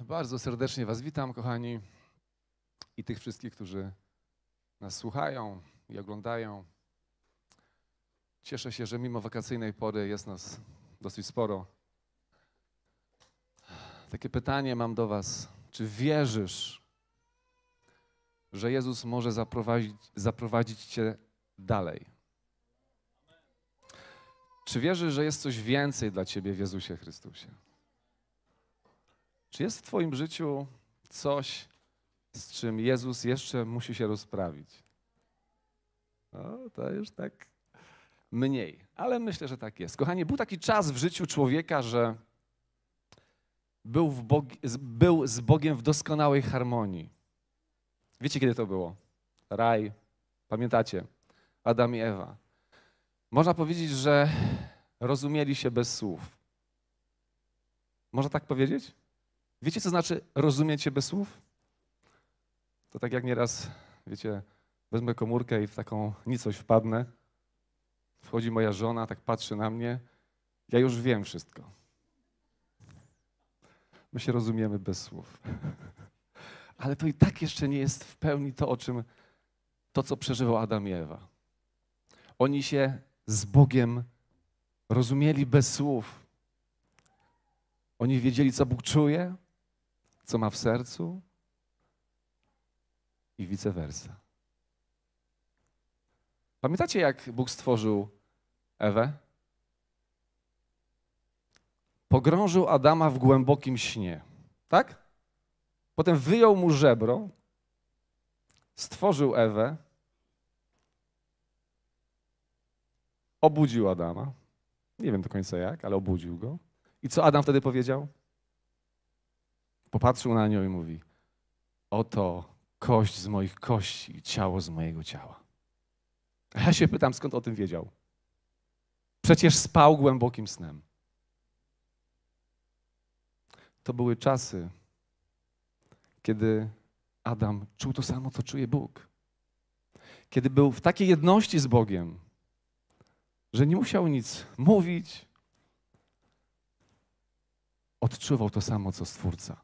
Bardzo serdecznie Was witam, kochani, i tych wszystkich, którzy nas słuchają i oglądają. Cieszę się, że mimo wakacyjnej pory jest nas dosyć sporo. Takie pytanie mam do Was. Czy wierzysz, że Jezus może zaprowadzić, zaprowadzić Cię dalej? Czy wierzysz, że jest coś więcej dla Ciebie w Jezusie Chrystusie? Czy jest w Twoim życiu coś, z czym Jezus jeszcze musi się rozprawić? No, to już tak mniej, ale myślę, że tak jest. Kochani, był taki czas w życiu człowieka, że był, Bog, był z Bogiem w doskonałej harmonii. Wiecie, kiedy to było? Raj, pamiętacie? Adam i Ewa. Można powiedzieć, że rozumieli się bez słów. Można tak powiedzieć? Wiecie, co znaczy rozumieć się bez słów? To tak jak nieraz, wiecie, wezmę komórkę i w taką nicość wpadnę. Wchodzi moja żona, tak patrzy na mnie. Ja już wiem wszystko. My się rozumiemy bez słów. Ale to i tak jeszcze nie jest w pełni to, o czym to, co przeżywał Adam i Ewa. Oni się z Bogiem rozumieli bez słów. Oni wiedzieli, co Bóg czuje, co ma w sercu i vice versa. Pamiętacie, jak Bóg stworzył Ewę? Pogrążył Adama w głębokim śnie, tak? Potem wyjął mu żebro, stworzył Ewę, obudził Adama. Nie wiem do końca jak, ale obudził go. I co Adam wtedy powiedział? Popatrzył na nią i mówi: Oto kość z moich kości, ciało z mojego ciała. A ja się pytam, skąd o tym wiedział? Przecież spał głębokim snem. To były czasy, kiedy Adam czuł to samo, co czuje Bóg. Kiedy był w takiej jedności z Bogiem, że nie musiał nic mówić, odczuwał to samo, co Stwórca.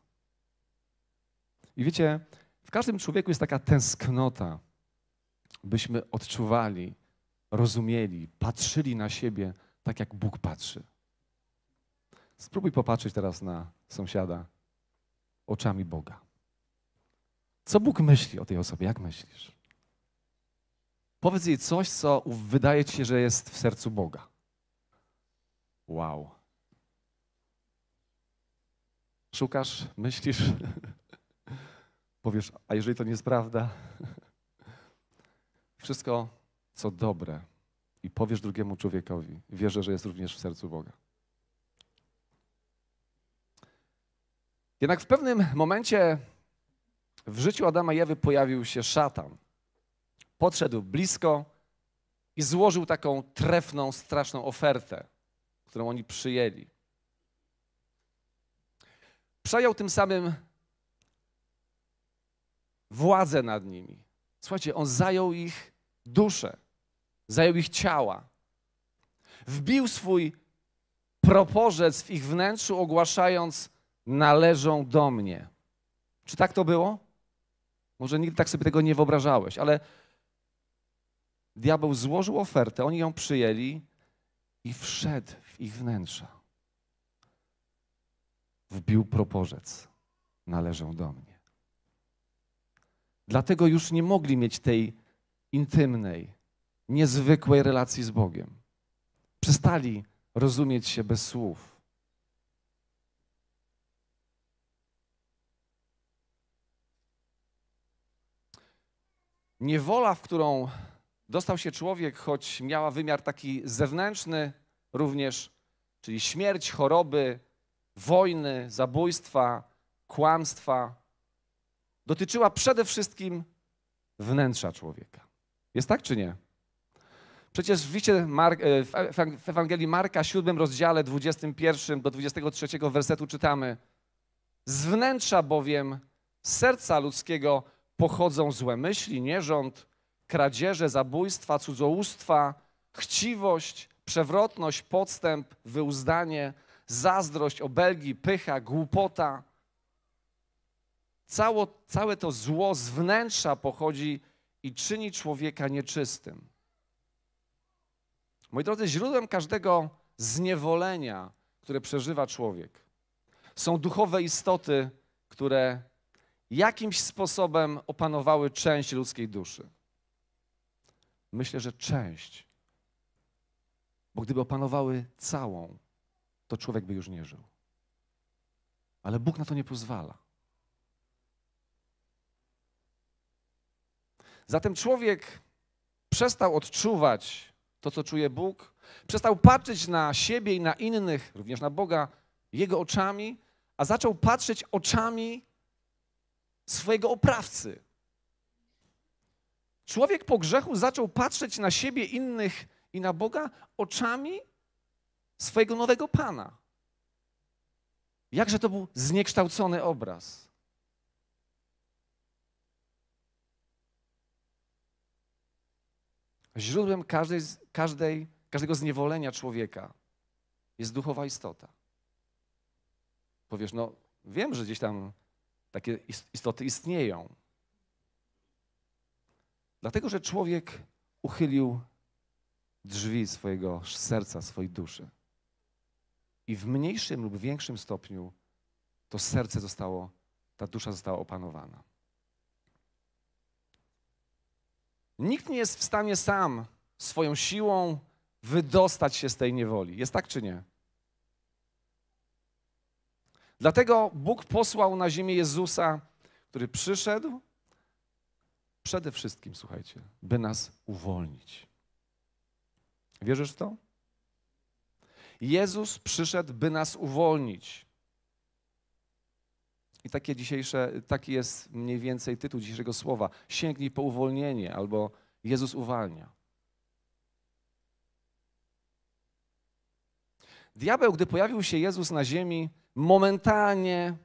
I wiecie, w każdym człowieku jest taka tęsknota, byśmy odczuwali, rozumieli, patrzyli na siebie tak, jak Bóg patrzy. Spróbuj popatrzeć teraz na sąsiada oczami Boga. Co Bóg myśli o tej osobie? Jak myślisz? Powiedz jej coś, co wydaje ci się, że jest w sercu Boga. Wow. Szukasz, myślisz, powiesz, a jeżeli to nie jest prawda, wszystko, co dobre i powiesz drugiemu człowiekowi, wierzę, że jest również w sercu Boga. Jednak w pewnym momencie w życiu Adama i Ewy pojawił się szatan. Podszedł blisko i złożył taką trefną, straszną ofertę, którą oni przyjęli. Przejął tym samym władzę nad nimi. Słuchajcie, on zajął ich duszę, zajął ich ciała. Wbił swój proporzec w ich wnętrzu, ogłaszając: Należą do mnie. Czy tak to było? Może nigdy tak sobie tego nie wyobrażałeś, ale diabeł złożył ofertę, oni ją przyjęli i wszedł w ich wnętrza. Wbił proporzec. Należą do mnie. Dlatego już nie mogli mieć tej intymnej, niezwykłej relacji z Bogiem. Przestali rozumieć się bez słów. Niewola, w którą dostał się człowiek, choć miała wymiar taki zewnętrzny również, czyli śmierć, choroby, wojny, zabójstwa, kłamstwa, dotyczyła przede wszystkim wnętrza człowieka. Jest tak czy nie? Przecież w, e, w Ewangelii Marka, 7 rozdziale 21 do 23 wersetu czytamy Z wnętrza bowiem serca ludzkiego pochodzą złe myśli, nierząd, kradzieże, zabójstwa, cudzołóstwa, chciwość, przewrotność, podstęp, wyuzdanie, zazdrość, obelgi, pycha, głupota – cało, całe to zło z wnętrza pochodzi i czyni człowieka nieczystym. Moi drodzy, źródłem każdego zniewolenia, które przeżywa człowiek, są duchowe istoty, które jakimś sposobem opanowały część ludzkiej duszy. Myślę, że część. Bo gdyby opanowały całą, to człowiek by już nie żył. Ale Bóg na to nie pozwala. Zatem człowiek przestał odczuwać to, co czuje Bóg, przestał patrzeć na siebie i na innych, również na Boga, jego oczami, a zaczął patrzeć oczami swojego oprawcy. Człowiek po grzechu zaczął patrzeć na siebie, innych i na Boga oczami swojego nowego Pana. Jakże to był zniekształcony obraz. Źródłem każdej, każdej, każdego zniewolenia człowieka jest duchowa istota. Powiesz, no wiem, że gdzieś tam takie istoty istnieją. Dlatego, że człowiek uchylił drzwi swojego serca, swojej duszy. I w mniejszym lub większym stopniu to serce zostało, ta dusza została opanowana. Nikt nie jest w stanie sam swoją siłą wydostać się z tej niewoli. Jest tak czy nie? Dlatego Bóg posłał na ziemię Jezusa, który przyszedł przede wszystkim, słuchajcie, by nas uwolnić. Wierzysz w to? Jezus przyszedł, by nas uwolnić. I takie dzisiejsze, taki jest mniej więcej tytuł dzisiejszego słowa. Sięgnij po uwolnienie albo Jezus uwalnia. Diabeł, gdy pojawił się Jezus na ziemi, momentalnie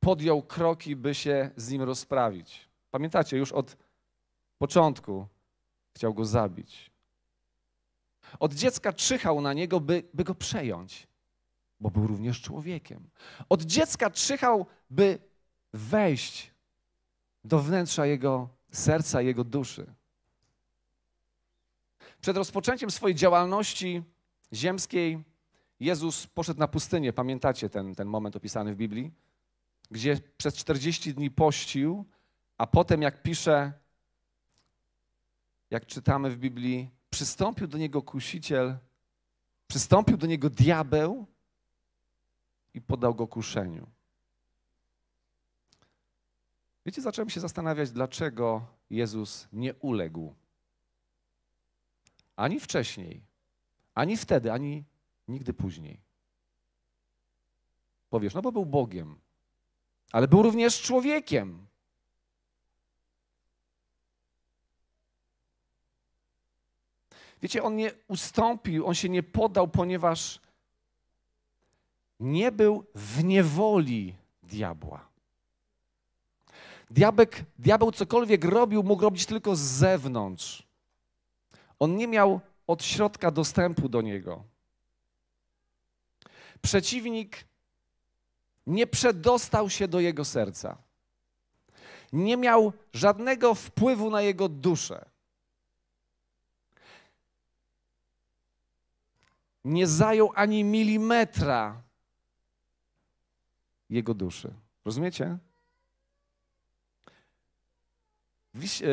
podjął kroki, by się z nim rozprawić. Pamiętacie, już od początku chciał go zabić. Od dziecka czyhał na niego, by, by go przejąć, bo był również człowiekiem. Od dziecka czyhał, by wejść do wnętrza jego serca, jego duszy. Przed rozpoczęciem swojej działalności ziemskiej Jezus poszedł na pustynię. Pamiętacie ten, ten moment opisany w Biblii? Gdzie przez 40 dni pościł, a potem, jak pisze, jak czytamy w Biblii, przystąpił do niego kusiciel, przystąpił do niego diabeł i podał go kuszeniu. Wiecie, zacząłem się zastanawiać, dlaczego Jezus nie uległ. Ani wcześniej, ani wtedy, ani nigdy później. Powiesz, no bo był Bogiem, ale był również człowiekiem. Wiecie, on nie ustąpił, on się nie podał, ponieważ nie był w niewoli diabła. Diabek, diabeł cokolwiek robił, mógł robić tylko z zewnątrz. On nie miał od środka dostępu do niego. Przeciwnik nie przedostał się do jego serca. Nie miał żadnego wpływu na jego duszę. Nie zajął ani milimetra jego duszy. Rozumiecie?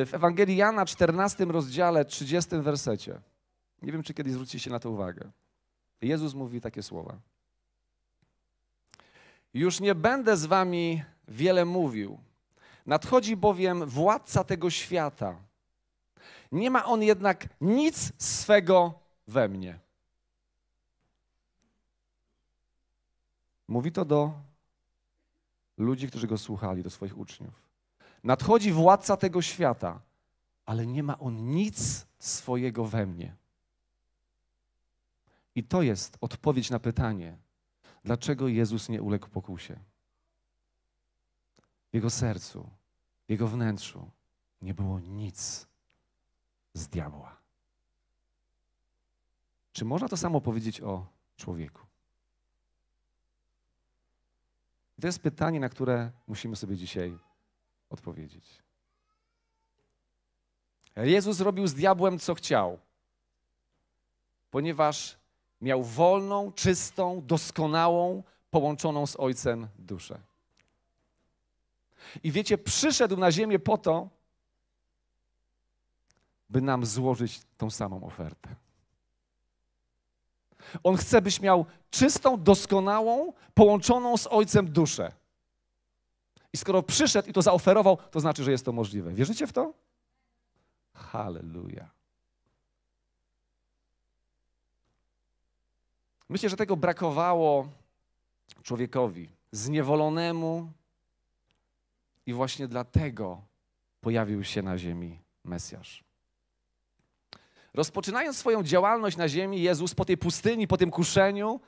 W Ewangelii Jana, 14 rozdziale, 30 wersecie. Nie wiem, czy kiedyś zwróciliście na to uwagę. Jezus mówi takie słowa. Już nie będę z wami wiele mówił. Nadchodzi bowiem władca tego świata. Nie ma on jednak nic swego we mnie. Mówi to do ludzi, którzy go słuchali, do swoich uczniów. Nadchodzi władca tego świata, ale nie ma on nic swojego we mnie. I to jest odpowiedź na pytanie, dlaczego Jezus nie uległ pokusie. W jego sercu, w jego wnętrzu nie było nic z diabła. Czy można to samo powiedzieć o człowieku? To jest pytanie, na które musimy sobie dzisiaj odpowiedzieć. Jezus robił z diabłem, co chciał, ponieważ miał wolną, czystą, doskonałą, połączoną z Ojcem duszę. I wiecie, przyszedł na ziemię po to, by nam złożyć tą samą ofertę. On chce, byś miał czystą, doskonałą, połączoną z Ojcem duszę. I skoro przyszedł i to zaoferował, to znaczy, że jest to możliwe. Wierzycie w to? Halleluja. Myślę, że tego brakowało człowiekowi, zniewolonemu, i właśnie dlatego pojawił się na ziemi Mesjasz. Rozpoczynając swoją działalność na ziemi, Jezus po tej pustyni, po tym kuszeniu,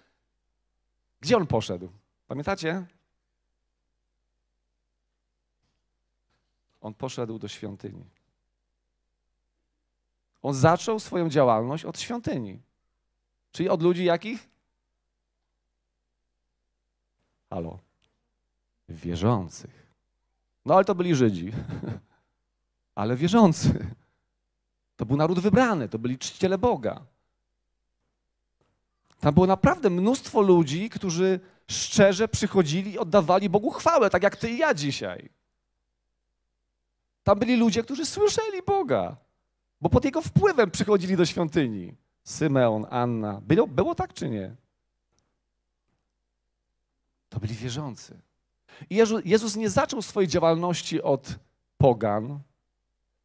gdzie on poszedł? Pamiętacie? On poszedł do świątyni. On zaczął swoją działalność od świątyni. Czyli od ludzi jakich? Halo. Wierzących. No ale to byli Żydzi. ale wierzący. To był naród wybrany, to byli czciciele Boga. Tam było naprawdę mnóstwo ludzi, którzy szczerze przychodzili i oddawali Bogu chwałę, tak jak ty i ja dzisiaj. Tam byli ludzie, którzy słyszeli Boga, bo pod Jego wpływem przychodzili do świątyni. Symeon, Anna. Było, było tak czy nie? To byli wierzący. I Jezus nie zaczął swojej działalności od pogan,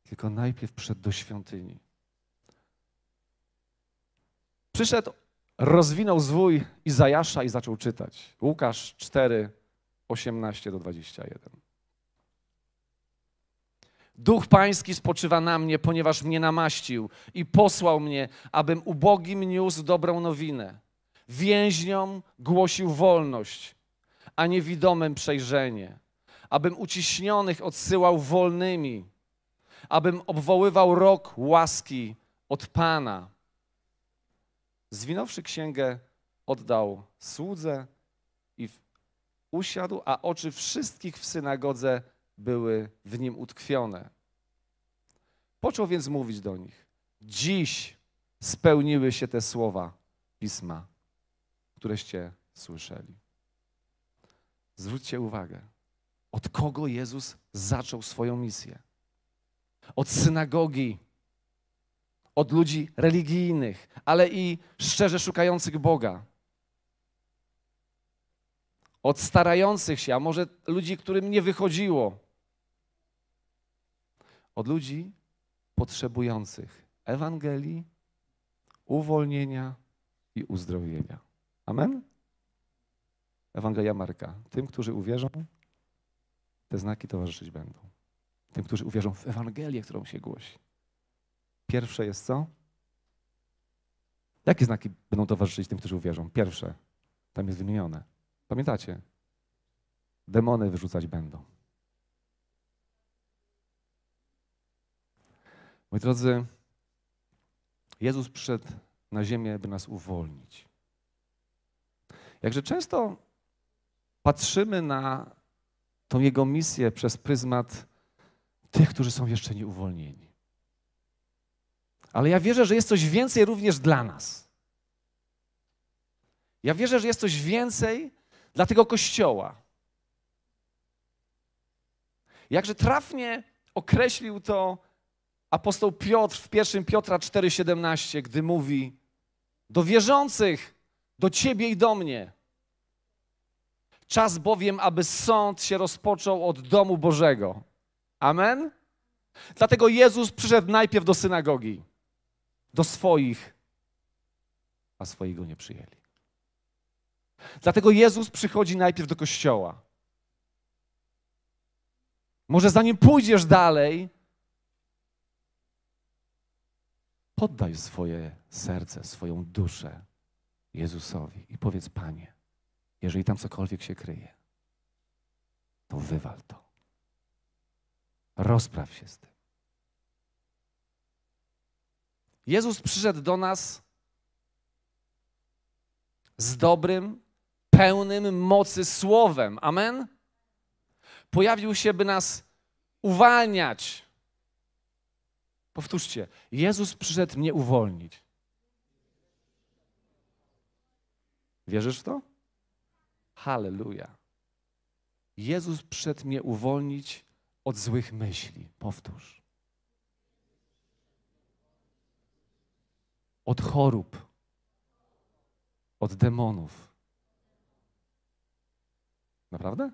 tylko najpierw przyszedł do świątyni. Przyszedł, rozwinął zwój Izajasza i zaczął czytać. Łukasz 4, 18 do 21. Duch Pański spoczywa na mnie, ponieważ mnie namaścił i posłał mnie, abym ubogim niósł dobrą nowinę. Więźniom głosił wolność, a niewidomym przejrzenie. Abym uciśnionych odsyłał wolnymi, abym obwoływał rok łaski od Pana. Zwinąwszy księgę, oddał słudze i usiadł, a oczy wszystkich w synagodze były w nim utkwione. Począł więc mówić do nich: Dziś spełniły się te słowa pisma, któreście słyszeli. Zwróćcie uwagę, od kogo Jezus zaczął swoją misję od synagogi, od ludzi religijnych, ale i szczerze szukających Boga. Od starających się, a może ludzi, którym nie wychodziło. Od ludzi potrzebujących Ewangelii, uwolnienia i uzdrowienia. Amen? Ewangelia Marka. Tym, którzy uwierzą, te znaki towarzyszyć będą tym, którzy uwierzą w Ewangelię, którą się głosi. Pierwsze jest co? Jakie znaki będą towarzyszyć tym, którzy uwierzą? Pierwsze, tam jest wymienione. Pamiętacie? Demony wyrzucać będą. Moi drodzy, Jezus przyszedł na ziemię, by nas uwolnić. Jakże często patrzymy na tą Jego misję przez pryzmat tych, którzy są jeszcze nieuwolnieni. Ale ja wierzę, że jest coś więcej również dla nas. Ja wierzę, że jest coś więcej dla tego kościoła. Jakże trafnie określił to apostoł Piotr w 1 Piotra 4,17, gdy mówi do wierzących, do ciebie i do mnie. Czas bowiem, aby sąd się rozpoczął od domu Bożego. Amen? Dlatego Jezus przyszedł najpierw do synagogi, do swoich, a swojego nie przyjęli. Dlatego Jezus przychodzi najpierw do kościoła. Może zanim pójdziesz dalej, poddaj swoje serce, swoją duszę Jezusowi i powiedz: Panie, jeżeli tam cokolwiek się kryje, to wywal to. Rozpraw się z tym. Jezus przyszedł do nas z dobrym, pełnym mocy słowem. Amen? Pojawił się, by nas uwalniać. Powtórzcie, Jezus przyszedł mnie uwolnić. Wierzysz w to? Halleluja. Jezus przyszedł mnie uwolnić od złych myśli. Powtórz. Od chorób. Od demonów. Naprawdę?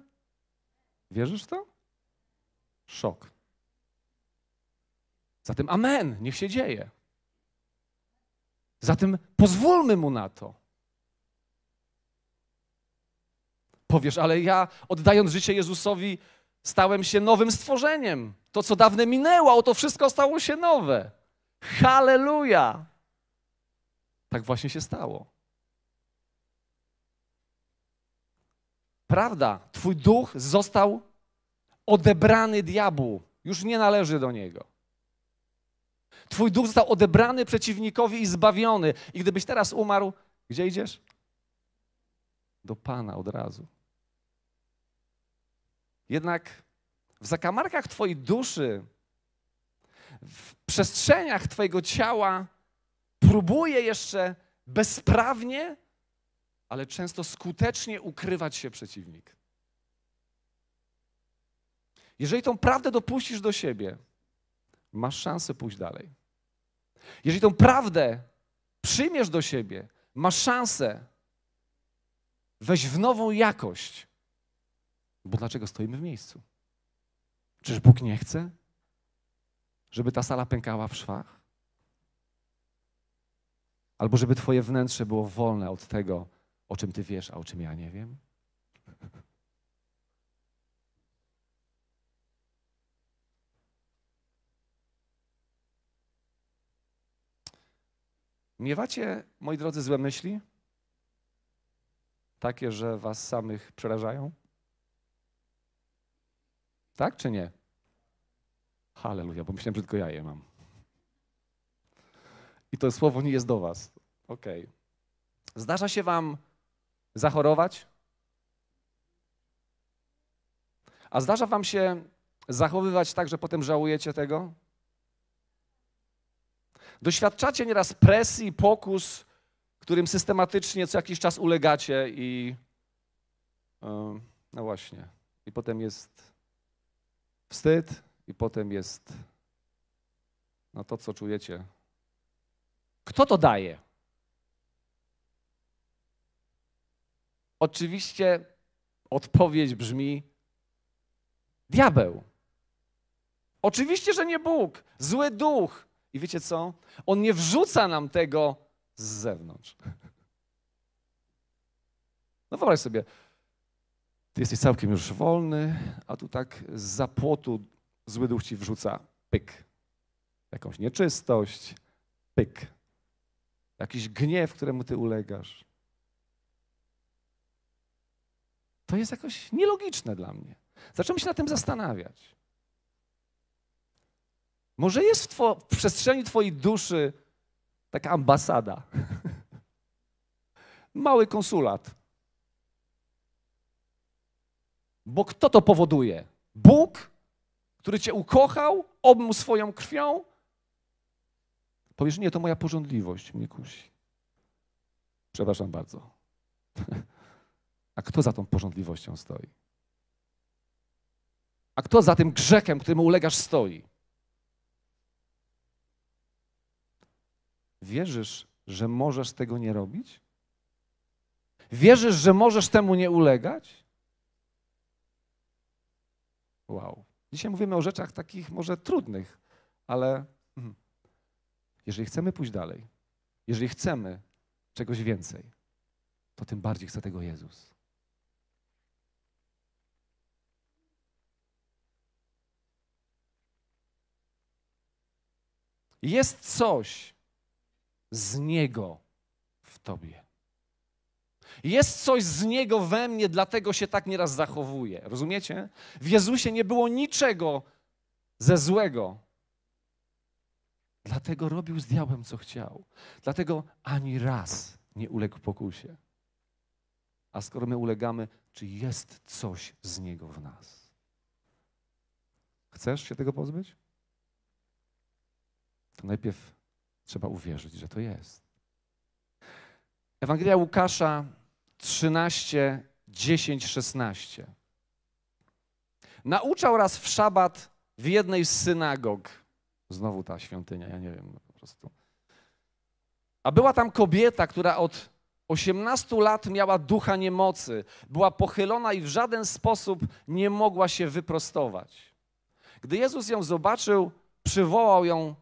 Wierzysz w to? Szok. Zatem amen, niech się dzieje. Zatem pozwólmy mu na to. Powiesz, ale ja oddając życie Jezusowi, stałem się nowym stworzeniem. To, co dawne minęło, to wszystko stało się nowe. Halleluja! Tak właśnie się stało. Prawda, Twój duch został odebrany diabłu, już nie należy do niego. Twój duch został odebrany przeciwnikowi i zbawiony. I gdybyś teraz umarł, gdzie idziesz? Do Pana od razu. Jednak w zakamarkach Twojej duszy, w przestrzeniach Twojego ciała próbuje jeszcze bezprawnie, ale często skutecznie ukrywać się przeciwnik. Jeżeli tą prawdę dopuścisz do siebie, masz szansę pójść dalej. Jeżeli tą prawdę przyjmiesz do siebie, masz szansę wejść w nową jakość. Bo dlaczego stoimy w miejscu? Czyż Bóg nie chce, żeby ta sala pękała w szwach? Albo żeby Twoje wnętrze było wolne od tego, o czym Ty wiesz, a o czym ja nie wiem? Miewacie, moi drodzy, złe myśli? Takie, że was samych przerażają? Tak czy nie? Halleluja, bo myślałem, że tylko ja je mam. I to słowo nie jest do was. Okej. Okay. Zdarza się wam zachorować? A zdarza wam się zachowywać tak, że potem żałujecie tego? Doświadczacie nieraz presji, pokus, którym systematycznie co jakiś czas ulegacie i no właśnie, i potem jest wstyd i potem jest no to, co czujecie. Kto to daje? Oczywiście odpowiedź brzmi diabeł. Oczywiście, że nie Bóg, zły duch, i wiecie co? On nie wrzuca nam tego z zewnątrz. No wyobraź sobie, ty jesteś całkiem już wolny, a tu tak z zapłotu zły duch ci wrzuca pyk. Jakąś nieczystość, pyk. Jakiś gniew, któremu ty ulegasz. To jest jakoś nielogiczne dla mnie. Zacząłem się nad tym zastanawiać. Może jest w, two, w przestrzeni Twojej duszy taka ambasada, mały konsulat. Bo kto to powoduje? Bóg, który Cię ukochał, obmył swoją krwią? Powiesz, nie, to moja porządliwość mnie kusi. Przepraszam bardzo. A kto za tą porządliwością stoi? A kto za tym grzechem, któremu ulegasz, stoi? Wierzysz, że możesz tego nie robić? Wierzysz, że możesz temu nie ulegać? Wow. Dzisiaj mówimy o rzeczach takich może trudnych, ale mhm. jeżeli chcemy pójść dalej, jeżeli chcemy czegoś więcej, to tym bardziej chce tego Jezus. Jest coś, z Niego w Tobie. Jest coś z Niego we mnie, dlatego się tak nieraz zachowuje. Rozumiecie? W Jezusie nie było niczego ze złego. Dlatego robił z diabłem, co chciał. Dlatego ani raz nie uległ pokusie. A skoro my ulegamy, czy jest coś z niego w nas? Chcesz się tego pozbyć? To najpierw trzeba uwierzyć, że to jest. Ewangelia Łukasza 13, 10, 16. Nauczał raz w szabat w jednej z synagog. Znowu ta świątynia, ja nie wiem, no po prostu. A była tam kobieta, która od 18 lat miała ducha niemocy, była pochylona i w żaden sposób nie mogła się wyprostować. Gdy Jezus ją zobaczył, przywołał ją,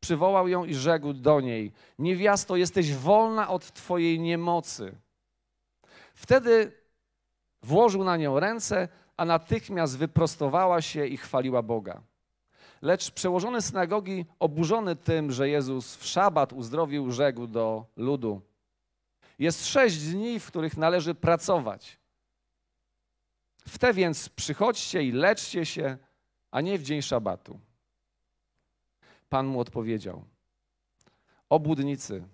przywołał ją i rzekł do niej: Niewiasto, jesteś wolna od twojej niemocy. Wtedy włożył na nią ręce, a natychmiast wyprostowała się i chwaliła Boga. Lecz przełożony synagogi, oburzony tym, że Jezus w szabat uzdrowił, rzekł do ludu: Jest sześć dni, w których należy pracować. W te więc przychodźcie i leczcie się, a nie w dzień szabatu. Pan mu odpowiedział: Obłudnicy,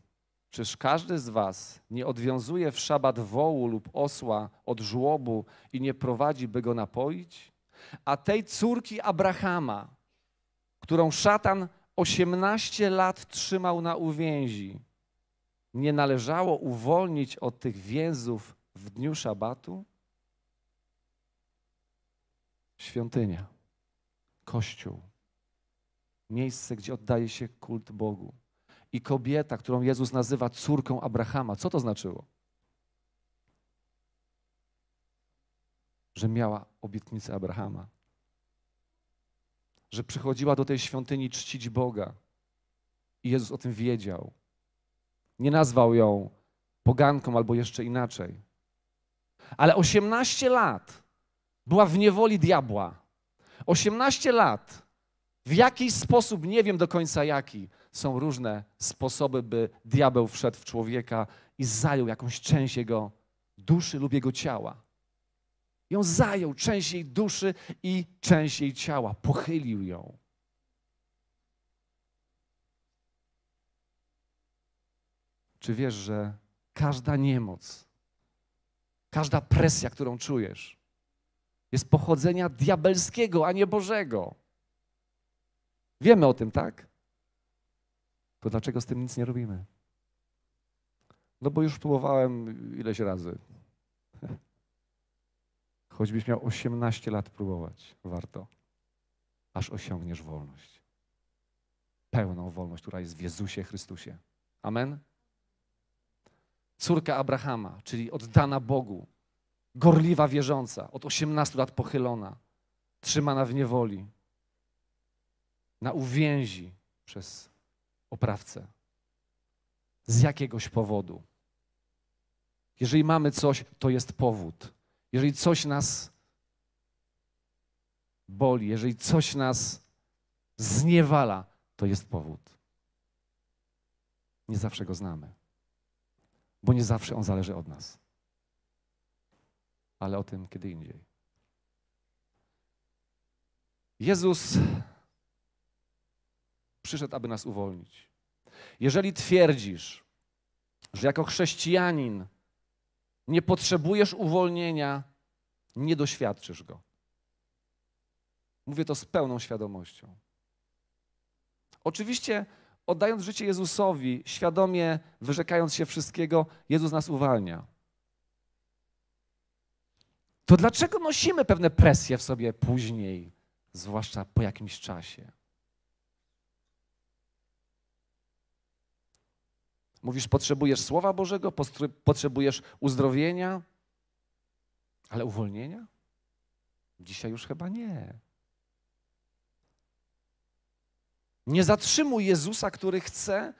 czyż każdy z was nie odwiązuje w szabat wołu lub osła od żłobu i nie prowadzi, by go napoić? A tej córki Abrahama, którą szatan 18 lat trzymał na uwięzi, nie należało uwolnić od tych więzów w dniu szabatu? Świątynia, kościół, miejsce, gdzie oddaje się kult Bogu. I kobieta, którą Jezus nazywa córką Abrahama. Co to znaczyło? Że miała obietnicę Abrahama że przychodziła do tej świątyni czcić Boga. I Jezus o tym wiedział. Nie nazwał ją poganką albo jeszcze inaczej. Ale 18 lat była w niewoli diabła. 18 lat, w jakiś sposób, nie wiem do końca jaki, są różne sposoby, by diabeł wszedł w człowieka i zajął jakąś część jego duszy lub jego ciała ją zajął, część jej duszy i część jej ciała, pochylił ją. Czy wiesz, że każda niemoc, każda presja, którą czujesz, jest pochodzenia diabelskiego, a nie Bożego? Wiemy o tym, tak? To dlaczego z tym nic nie robimy? No bo już próbowałem ileś razy. Choćbyś miał 18 lat próbować, warto, aż osiągniesz wolność. Pełną wolność, która jest w Jezusie Chrystusie. Amen? Córka Abrahama, czyli oddana Bogu, gorliwa wierząca, od 18 lat pochylona, trzymana w niewoli, na uwięzi przez oprawcę. Z jakiegoś powodu. Jeżeli mamy coś, to jest powód. Jeżeli coś nas boli, jeżeli coś nas zniewala, to jest powód. Nie zawsze go znamy, bo nie zawsze on zależy od nas. Ale o tym kiedy indziej. Jezus przyszedł, aby nas uwolnić. Jeżeli twierdzisz, że jako chrześcijanin nie potrzebujesz uwolnienia, nie doświadczysz go. Mówię to z pełną świadomością. Oczywiście, oddając życie Jezusowi, świadomie wyrzekając się wszystkiego, Jezus nas uwalnia. To dlaczego nosimy pewne presje w sobie później, zwłaszcza po jakimś czasie? Mówisz, potrzebujesz Słowa Bożego, potrzebujesz uzdrowienia, ale uwolnienia? Dzisiaj już chyba nie. Nie zatrzymuj Jezusa, który chce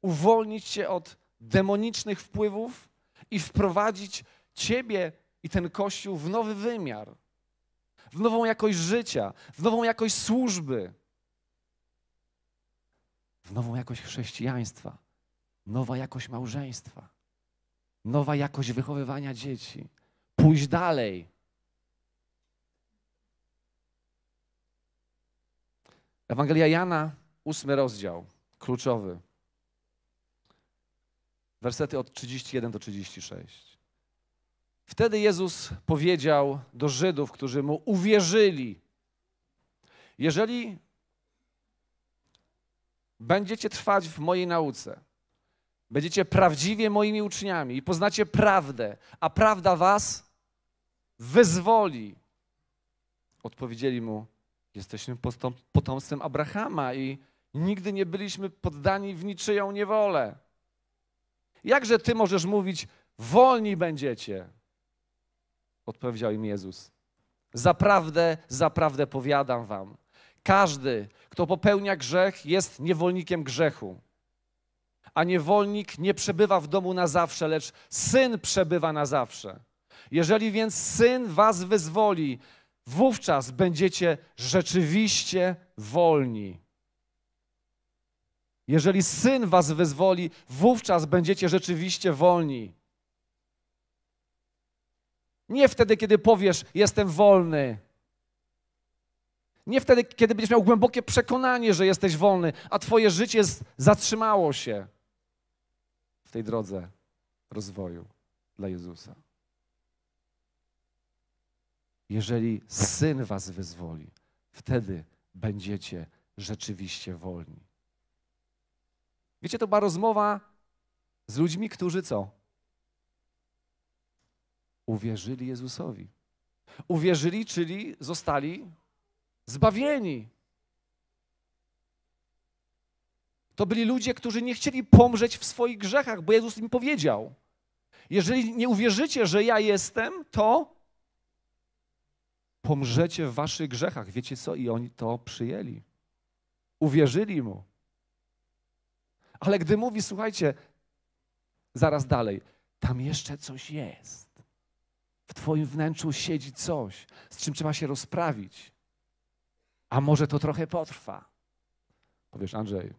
uwolnić cię od demonicznych wpływów i wprowadzić ciebie i ten Kościół w nowy wymiar, w nową jakość życia, w nową jakość służby, w nową jakość chrześcijaństwa nowa jakość małżeństwa, nowa jakość wychowywania dzieci. Pójść dalej. Ewangelia Jana, ósmy rozdział, kluczowy. Wersety od 31 do 36. Wtedy Jezus powiedział do Żydów, którzy mu uwierzyli: Jeżeli będziecie trwać w mojej nauce, będziecie prawdziwie moimi uczniami i poznacie prawdę, a prawda was wyzwoli. Odpowiedzieli mu: Jesteśmy potomstwem Abrahama i nigdy nie byliśmy poddani w niczyją niewolę. Jakże ty możesz mówić, wolni będziecie? Odpowiedział im Jezus. Zaprawdę, zaprawdę powiadam wam, każdy, kto popełnia grzech, jest niewolnikiem grzechu. A niewolnik nie przebywa w domu na zawsze, lecz syn przebywa na zawsze. Jeżeli więc syn was wyzwoli, wówczas będziecie rzeczywiście wolni. Jeżeli syn was wyzwoli, wówczas będziecie rzeczywiście wolni. Nie wtedy, kiedy powiesz, jestem wolny. Nie wtedy, kiedy będziesz miał głębokie przekonanie, że jesteś wolny, a twoje życie zatrzymało się w tej drodze rozwoju dla Jezusa. Jeżeli Syn was wyzwoli, wtedy będziecie rzeczywiście wolni. Wiecie, to była rozmowa z ludźmi, którzy co? Uwierzyli Jezusowi. Uwierzyli, czyli zostali zbawieni. To byli ludzie, którzy nie chcieli pomrzeć w swoich grzechach, bo Jezus im powiedział: Jeżeli nie uwierzycie, że ja jestem, to pomrzecie w waszych grzechach. Wiecie co? I oni to przyjęli. Uwierzyli mu. Ale gdy mówi, słuchajcie, zaraz dalej, tam jeszcze coś jest. W Twoim wnętrzu siedzi coś, z czym trzeba się rozprawić. A może to trochę potrwa. Powiesz, Andrzej,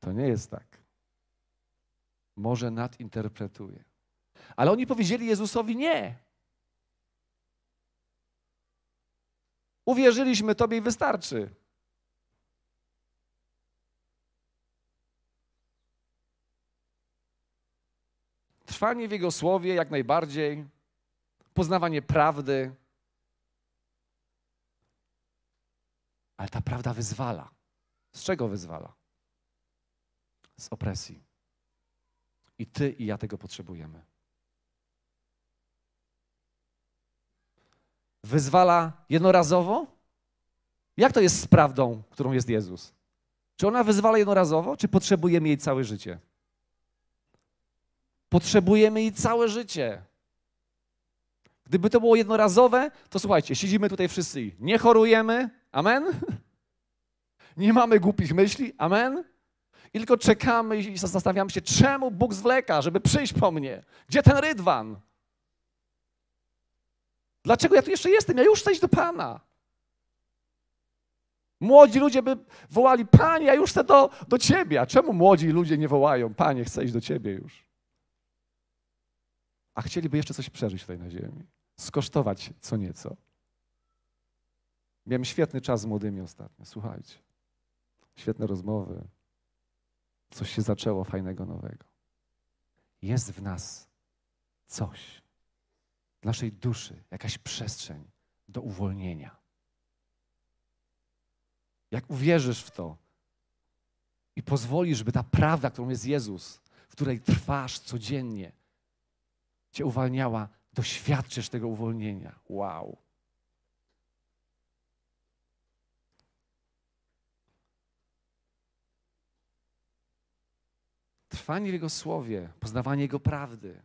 to nie jest tak. Może nadinterpretuje. Ale oni powiedzieli Jezusowi nie. Uwierzyliśmy Tobie i wystarczy. Trwanie w Jego słowie jak najbardziej, poznawanie prawdy. Ale ta prawda wyzwala. Z czego wyzwala? Z opresji. I Ty i ja tego potrzebujemy. Wyzwala jednorazowo? Jak to jest z prawdą, którą jest Jezus? Czy ona wyzwala jednorazowo, czy potrzebujemy jej całe życie? Potrzebujemy jej całe życie. Gdyby to było jednorazowe, to słuchajcie, siedzimy tutaj wszyscy i nie chorujemy, amen? Nie mamy głupich myśli, amen? I tylko czekamy i zastanawiamy się, czemu Bóg zwleka, żeby przyjść po mnie. Gdzie ten rydwan? Dlaczego ja tu jeszcze jestem? Ja już chcę iść do Pana. Młodzi ludzie by wołali, Panie, ja już chcę do, do Ciebie. A czemu młodzi ludzie nie wołają, Panie, chcę iść do Ciebie już? a chcieliby jeszcze coś przeżyć tutaj na ziemi, skosztować co nieco. Miałem świetny czas z młodymi ostatnio, słuchajcie. Świetne rozmowy. Coś się zaczęło fajnego, nowego. Jest w nas coś, w naszej duszy, jakaś przestrzeń do uwolnienia. Jak uwierzysz w to i pozwolisz, by ta prawda, którą jest Jezus, w której trwasz codziennie, Cię uwalniała, doświadczysz tego uwolnienia. Wow. Trwanie w Jego słowie, poznawanie Jego prawdy,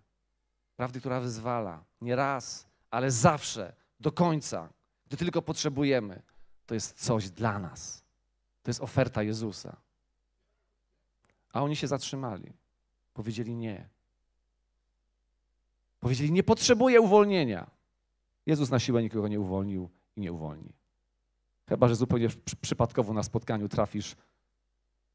prawdy, która wyzwala, nie raz, ale zawsze, do końca, gdy tylko potrzebujemy, to jest coś dla nas. To jest oferta Jezusa. A oni się zatrzymali. Powiedzieli nie. Powiedzieli, nie potrzebuję uwolnienia. Jezus na siłę nikogo nie uwolnił i nie uwolni. Chyba, że zupełnie przypadkowo na spotkaniu trafisz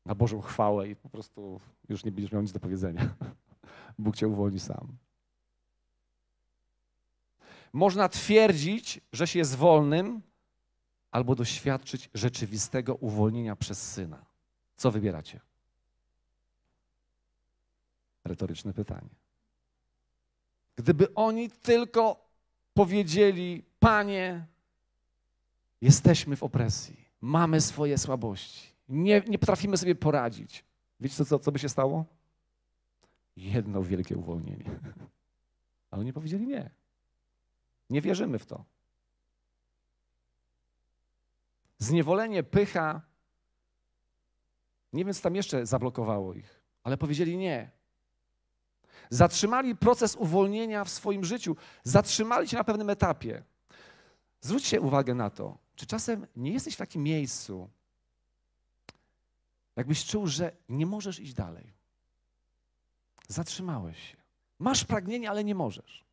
na Bożą chwałę i po prostu już nie będziesz miał nic do powiedzenia. Bóg cię uwolni sam. Można twierdzić, że się jest wolnym, albo doświadczyć rzeczywistego uwolnienia przez syna. Co wybieracie? Retoryczne pytanie. Gdyby oni tylko powiedzieli: Panie, jesteśmy w opresji, mamy swoje słabości, nie, nie potrafimy sobie poradzić. Wiecie, co, co by się stało? Jedno wielkie uwolnienie. Ale oni powiedzieli nie. Nie wierzymy w to. Zniewolenie, pycha. Nie wiem, co tam jeszcze zablokowało ich, ale powiedzieli nie. Zatrzymali proces uwolnienia w swoim życiu, zatrzymali się na pewnym etapie. Zwróćcie uwagę na to, czy czasem nie jesteś w takim miejscu, jakbyś czuł, że nie możesz iść dalej. Zatrzymałeś się. Masz pragnienie, ale nie możesz.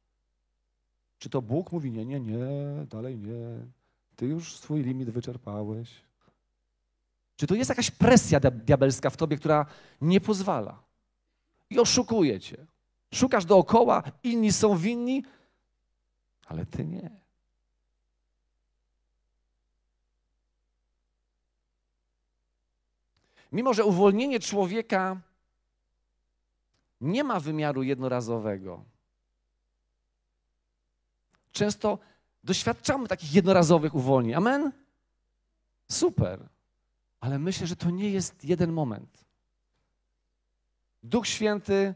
Czy to Bóg mówi, nie, nie, nie, dalej nie. Ty już swój limit wyczerpałeś. Czy to jest jakaś presja diabelska w tobie, która nie pozwala i oszukuje cię? Szukasz dookoła, inni są winni, ale ty nie. Mimo, że uwolnienie człowieka nie ma wymiaru jednorazowego. Często doświadczamy takich jednorazowych uwolnień. Amen? Super. Ale myślę, że to nie jest jeden moment. Duch Święty,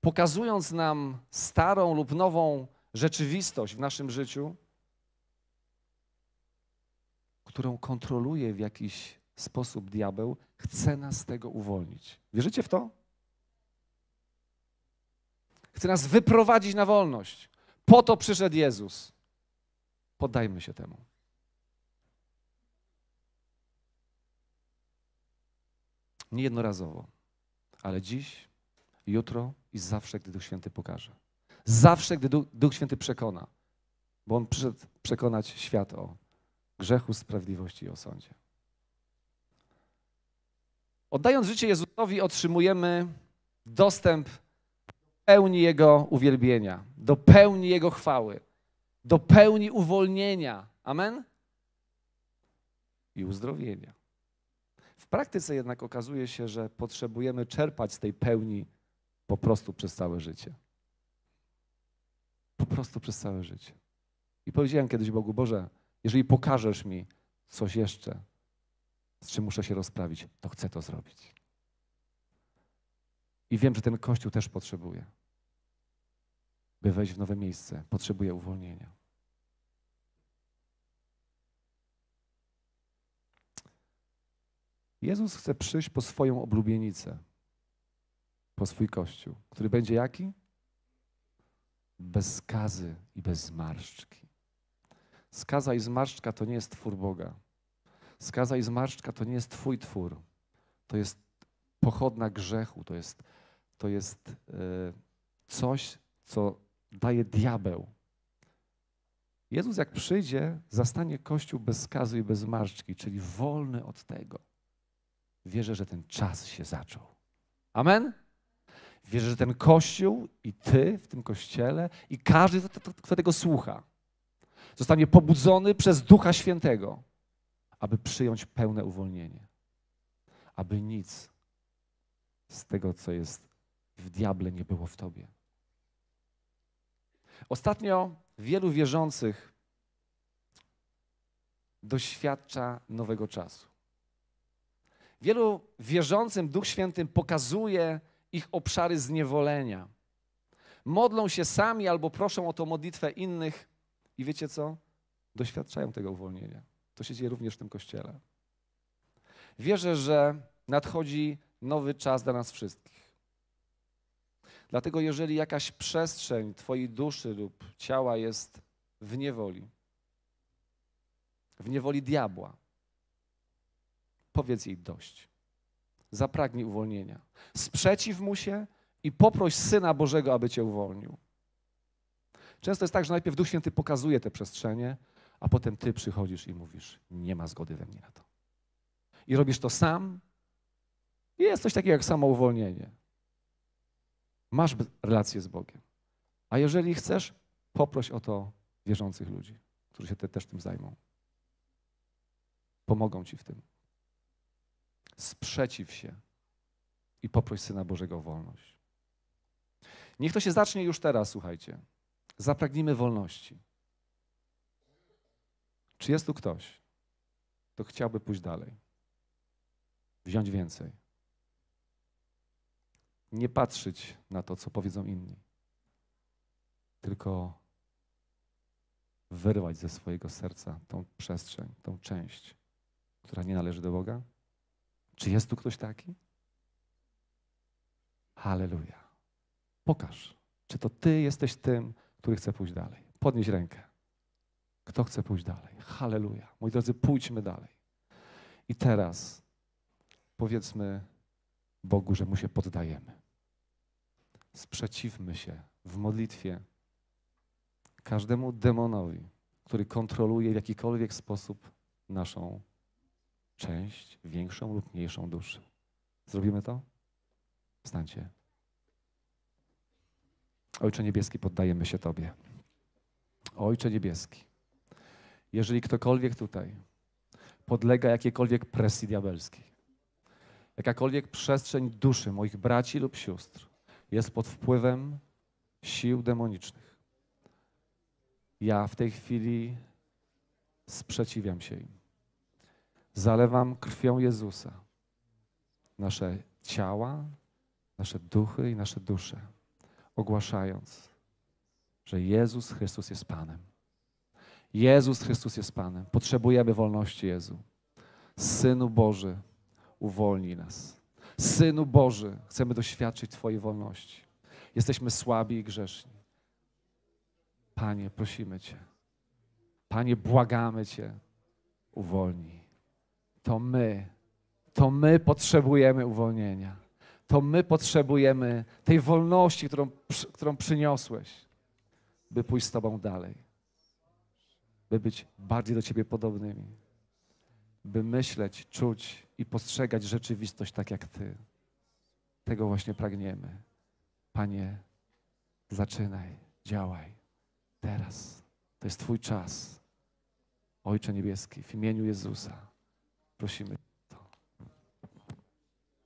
pokazując nam starą lub nową rzeczywistość w naszym życiu, którą kontroluje w jakiś sposób diabeł, chce nas z tego uwolnić. Wierzycie w to? Chce nas wyprowadzić na wolność. Po to przyszedł Jezus. Poddajmy się temu. Nie jednorazowo, ale dziś, jutro i zawsze, gdy Duch Święty pokaże. Zawsze, gdy Duch, Duch Święty przekona, bo On przyszedł przekonać świat o grzechu, sprawiedliwości i o sądzie. Oddając życie Jezusowi, otrzymujemy dostęp do pełni Jego uwielbienia, do pełni Jego chwały, do pełni uwolnienia. Amen? I uzdrowienia. W praktyce jednak okazuje się, że potrzebujemy czerpać z tej pełni po prostu przez całe życie. Po prostu przez całe życie. I powiedziałem kiedyś Bogu, Boże, jeżeli pokażesz mi coś jeszcze, z czym muszę się rozprawić, to chcę to zrobić. I wiem, że ten Kościół też potrzebuje. By wejść w nowe miejsce, potrzebuje uwolnienia. Jezus chce przyjść po swoją oblubienicę, po swój Kościół, który będzie jaki? Bez skazy i bez zmarszczki. Skaza i zmarszczka to nie jest twór Boga. Skaza i zmarszczka to nie jest Twój twór. To jest pochodna grzechu, to jest, to jest yy, coś, co daje diabeł. Jezus, jak przyjdzie, zastanie Kościół bez skazy i bez zmarszczki, czyli wolny od tego. Wierzę, że ten czas się zaczął. Amen? Wierzę, że ten Kościół i Ty w tym Kościele i każdy, kto tego słucha, zostanie pobudzony przez Ducha Świętego aby przyjąć pełne uwolnienie. Aby nic z tego, co jest w diable, nie było w tobie. Ostatnio wielu wierzących doświadcza nowego czasu. Wielu wierzącym Duch Święty pokazuje ich obszary zniewolenia. Modlą się sami albo proszą o to modlitwę innych i wiecie co? Doświadczają tego uwolnienia. To się dzieje również w tym kościele. Wierzę, że nadchodzi nowy czas dla nas wszystkich. Dlatego, jeżeli jakaś przestrzeń Twojej duszy lub ciała jest w niewoli, w niewoli diabła, powiedz jej dość. Zapragnij uwolnienia. Sprzeciw mu się i poproś Syna Bożego, aby Cię uwolnił. Często jest tak, że najpierw Duch Święty pokazuje te przestrzenie, a potem ty przychodzisz i mówisz: Nie ma zgody we mnie na to. I robisz to sam. Jest coś takiego jak samouwolnienie. Masz relację z Bogiem. A jeżeli chcesz, poproś o to wierzących ludzi, którzy się te, też tym zajmą. Pomogą ci w tym. Sprzeciw się i poproś Syna Bożego o wolność. Niech to się zacznie już teraz, słuchajcie. Zapragnijmy wolności. Czy jest tu ktoś, kto chciałby pójść dalej? Wziąć więcej. Nie patrzeć na to, co powiedzą inni, tylko wyrwać ze swojego serca tą przestrzeń, tą część, która nie należy do Boga? Czy jest tu ktoś taki? Halleluja. Pokaż, czy to Ty jesteś tym, który chce pójść dalej. Podnieś rękę. Kto chce pójść dalej? Halleluja. Moi drodzy, pójdźmy dalej. I teraz powiedzmy Bogu, że Mu się poddajemy. Sprzeciwmy się w modlitwie każdemu demonowi, który kontroluje w jakikolwiek sposób naszą część, większą lub mniejszą duszę. Zrobimy to? Wstańcie. Ojcze Niebieski, poddajemy się Tobie. Ojcze Niebieski, jeżeli ktokolwiek tutaj podlega jakiejkolwiek presji diabelskiej, jakakolwiek przestrzeń duszy moich braci lub sióstr jest pod wpływem sił demonicznych, ja w tej chwili sprzeciwiam się im. Zalewam krwią Jezusa nasze ciała, nasze duchy i nasze dusze, ogłaszając, że Jezus Chrystus jest Panem. Jezus Chrystus jest Panem. Potrzebujemy wolności Jezu. Synu Boży, uwolnij nas. Synu Boży, chcemy doświadczyć Twojej wolności. Jesteśmy słabi i grzeszni. Panie, prosimy Cię. Panie, błagamy Cię, uwolnij. To my, to my potrzebujemy uwolnienia. To my potrzebujemy tej wolności, którą, którą przyniosłeś, by pójść z Tobą dalej, by być bardziej do Ciebie podobnymi, by myśleć, czuć i postrzegać rzeczywistość tak jak Ty. Tego właśnie pragniemy. Panie, zaczynaj, działaj teraz. To jest Twój czas. Ojcze Niebieski, w imieniu Jezusa prosimy.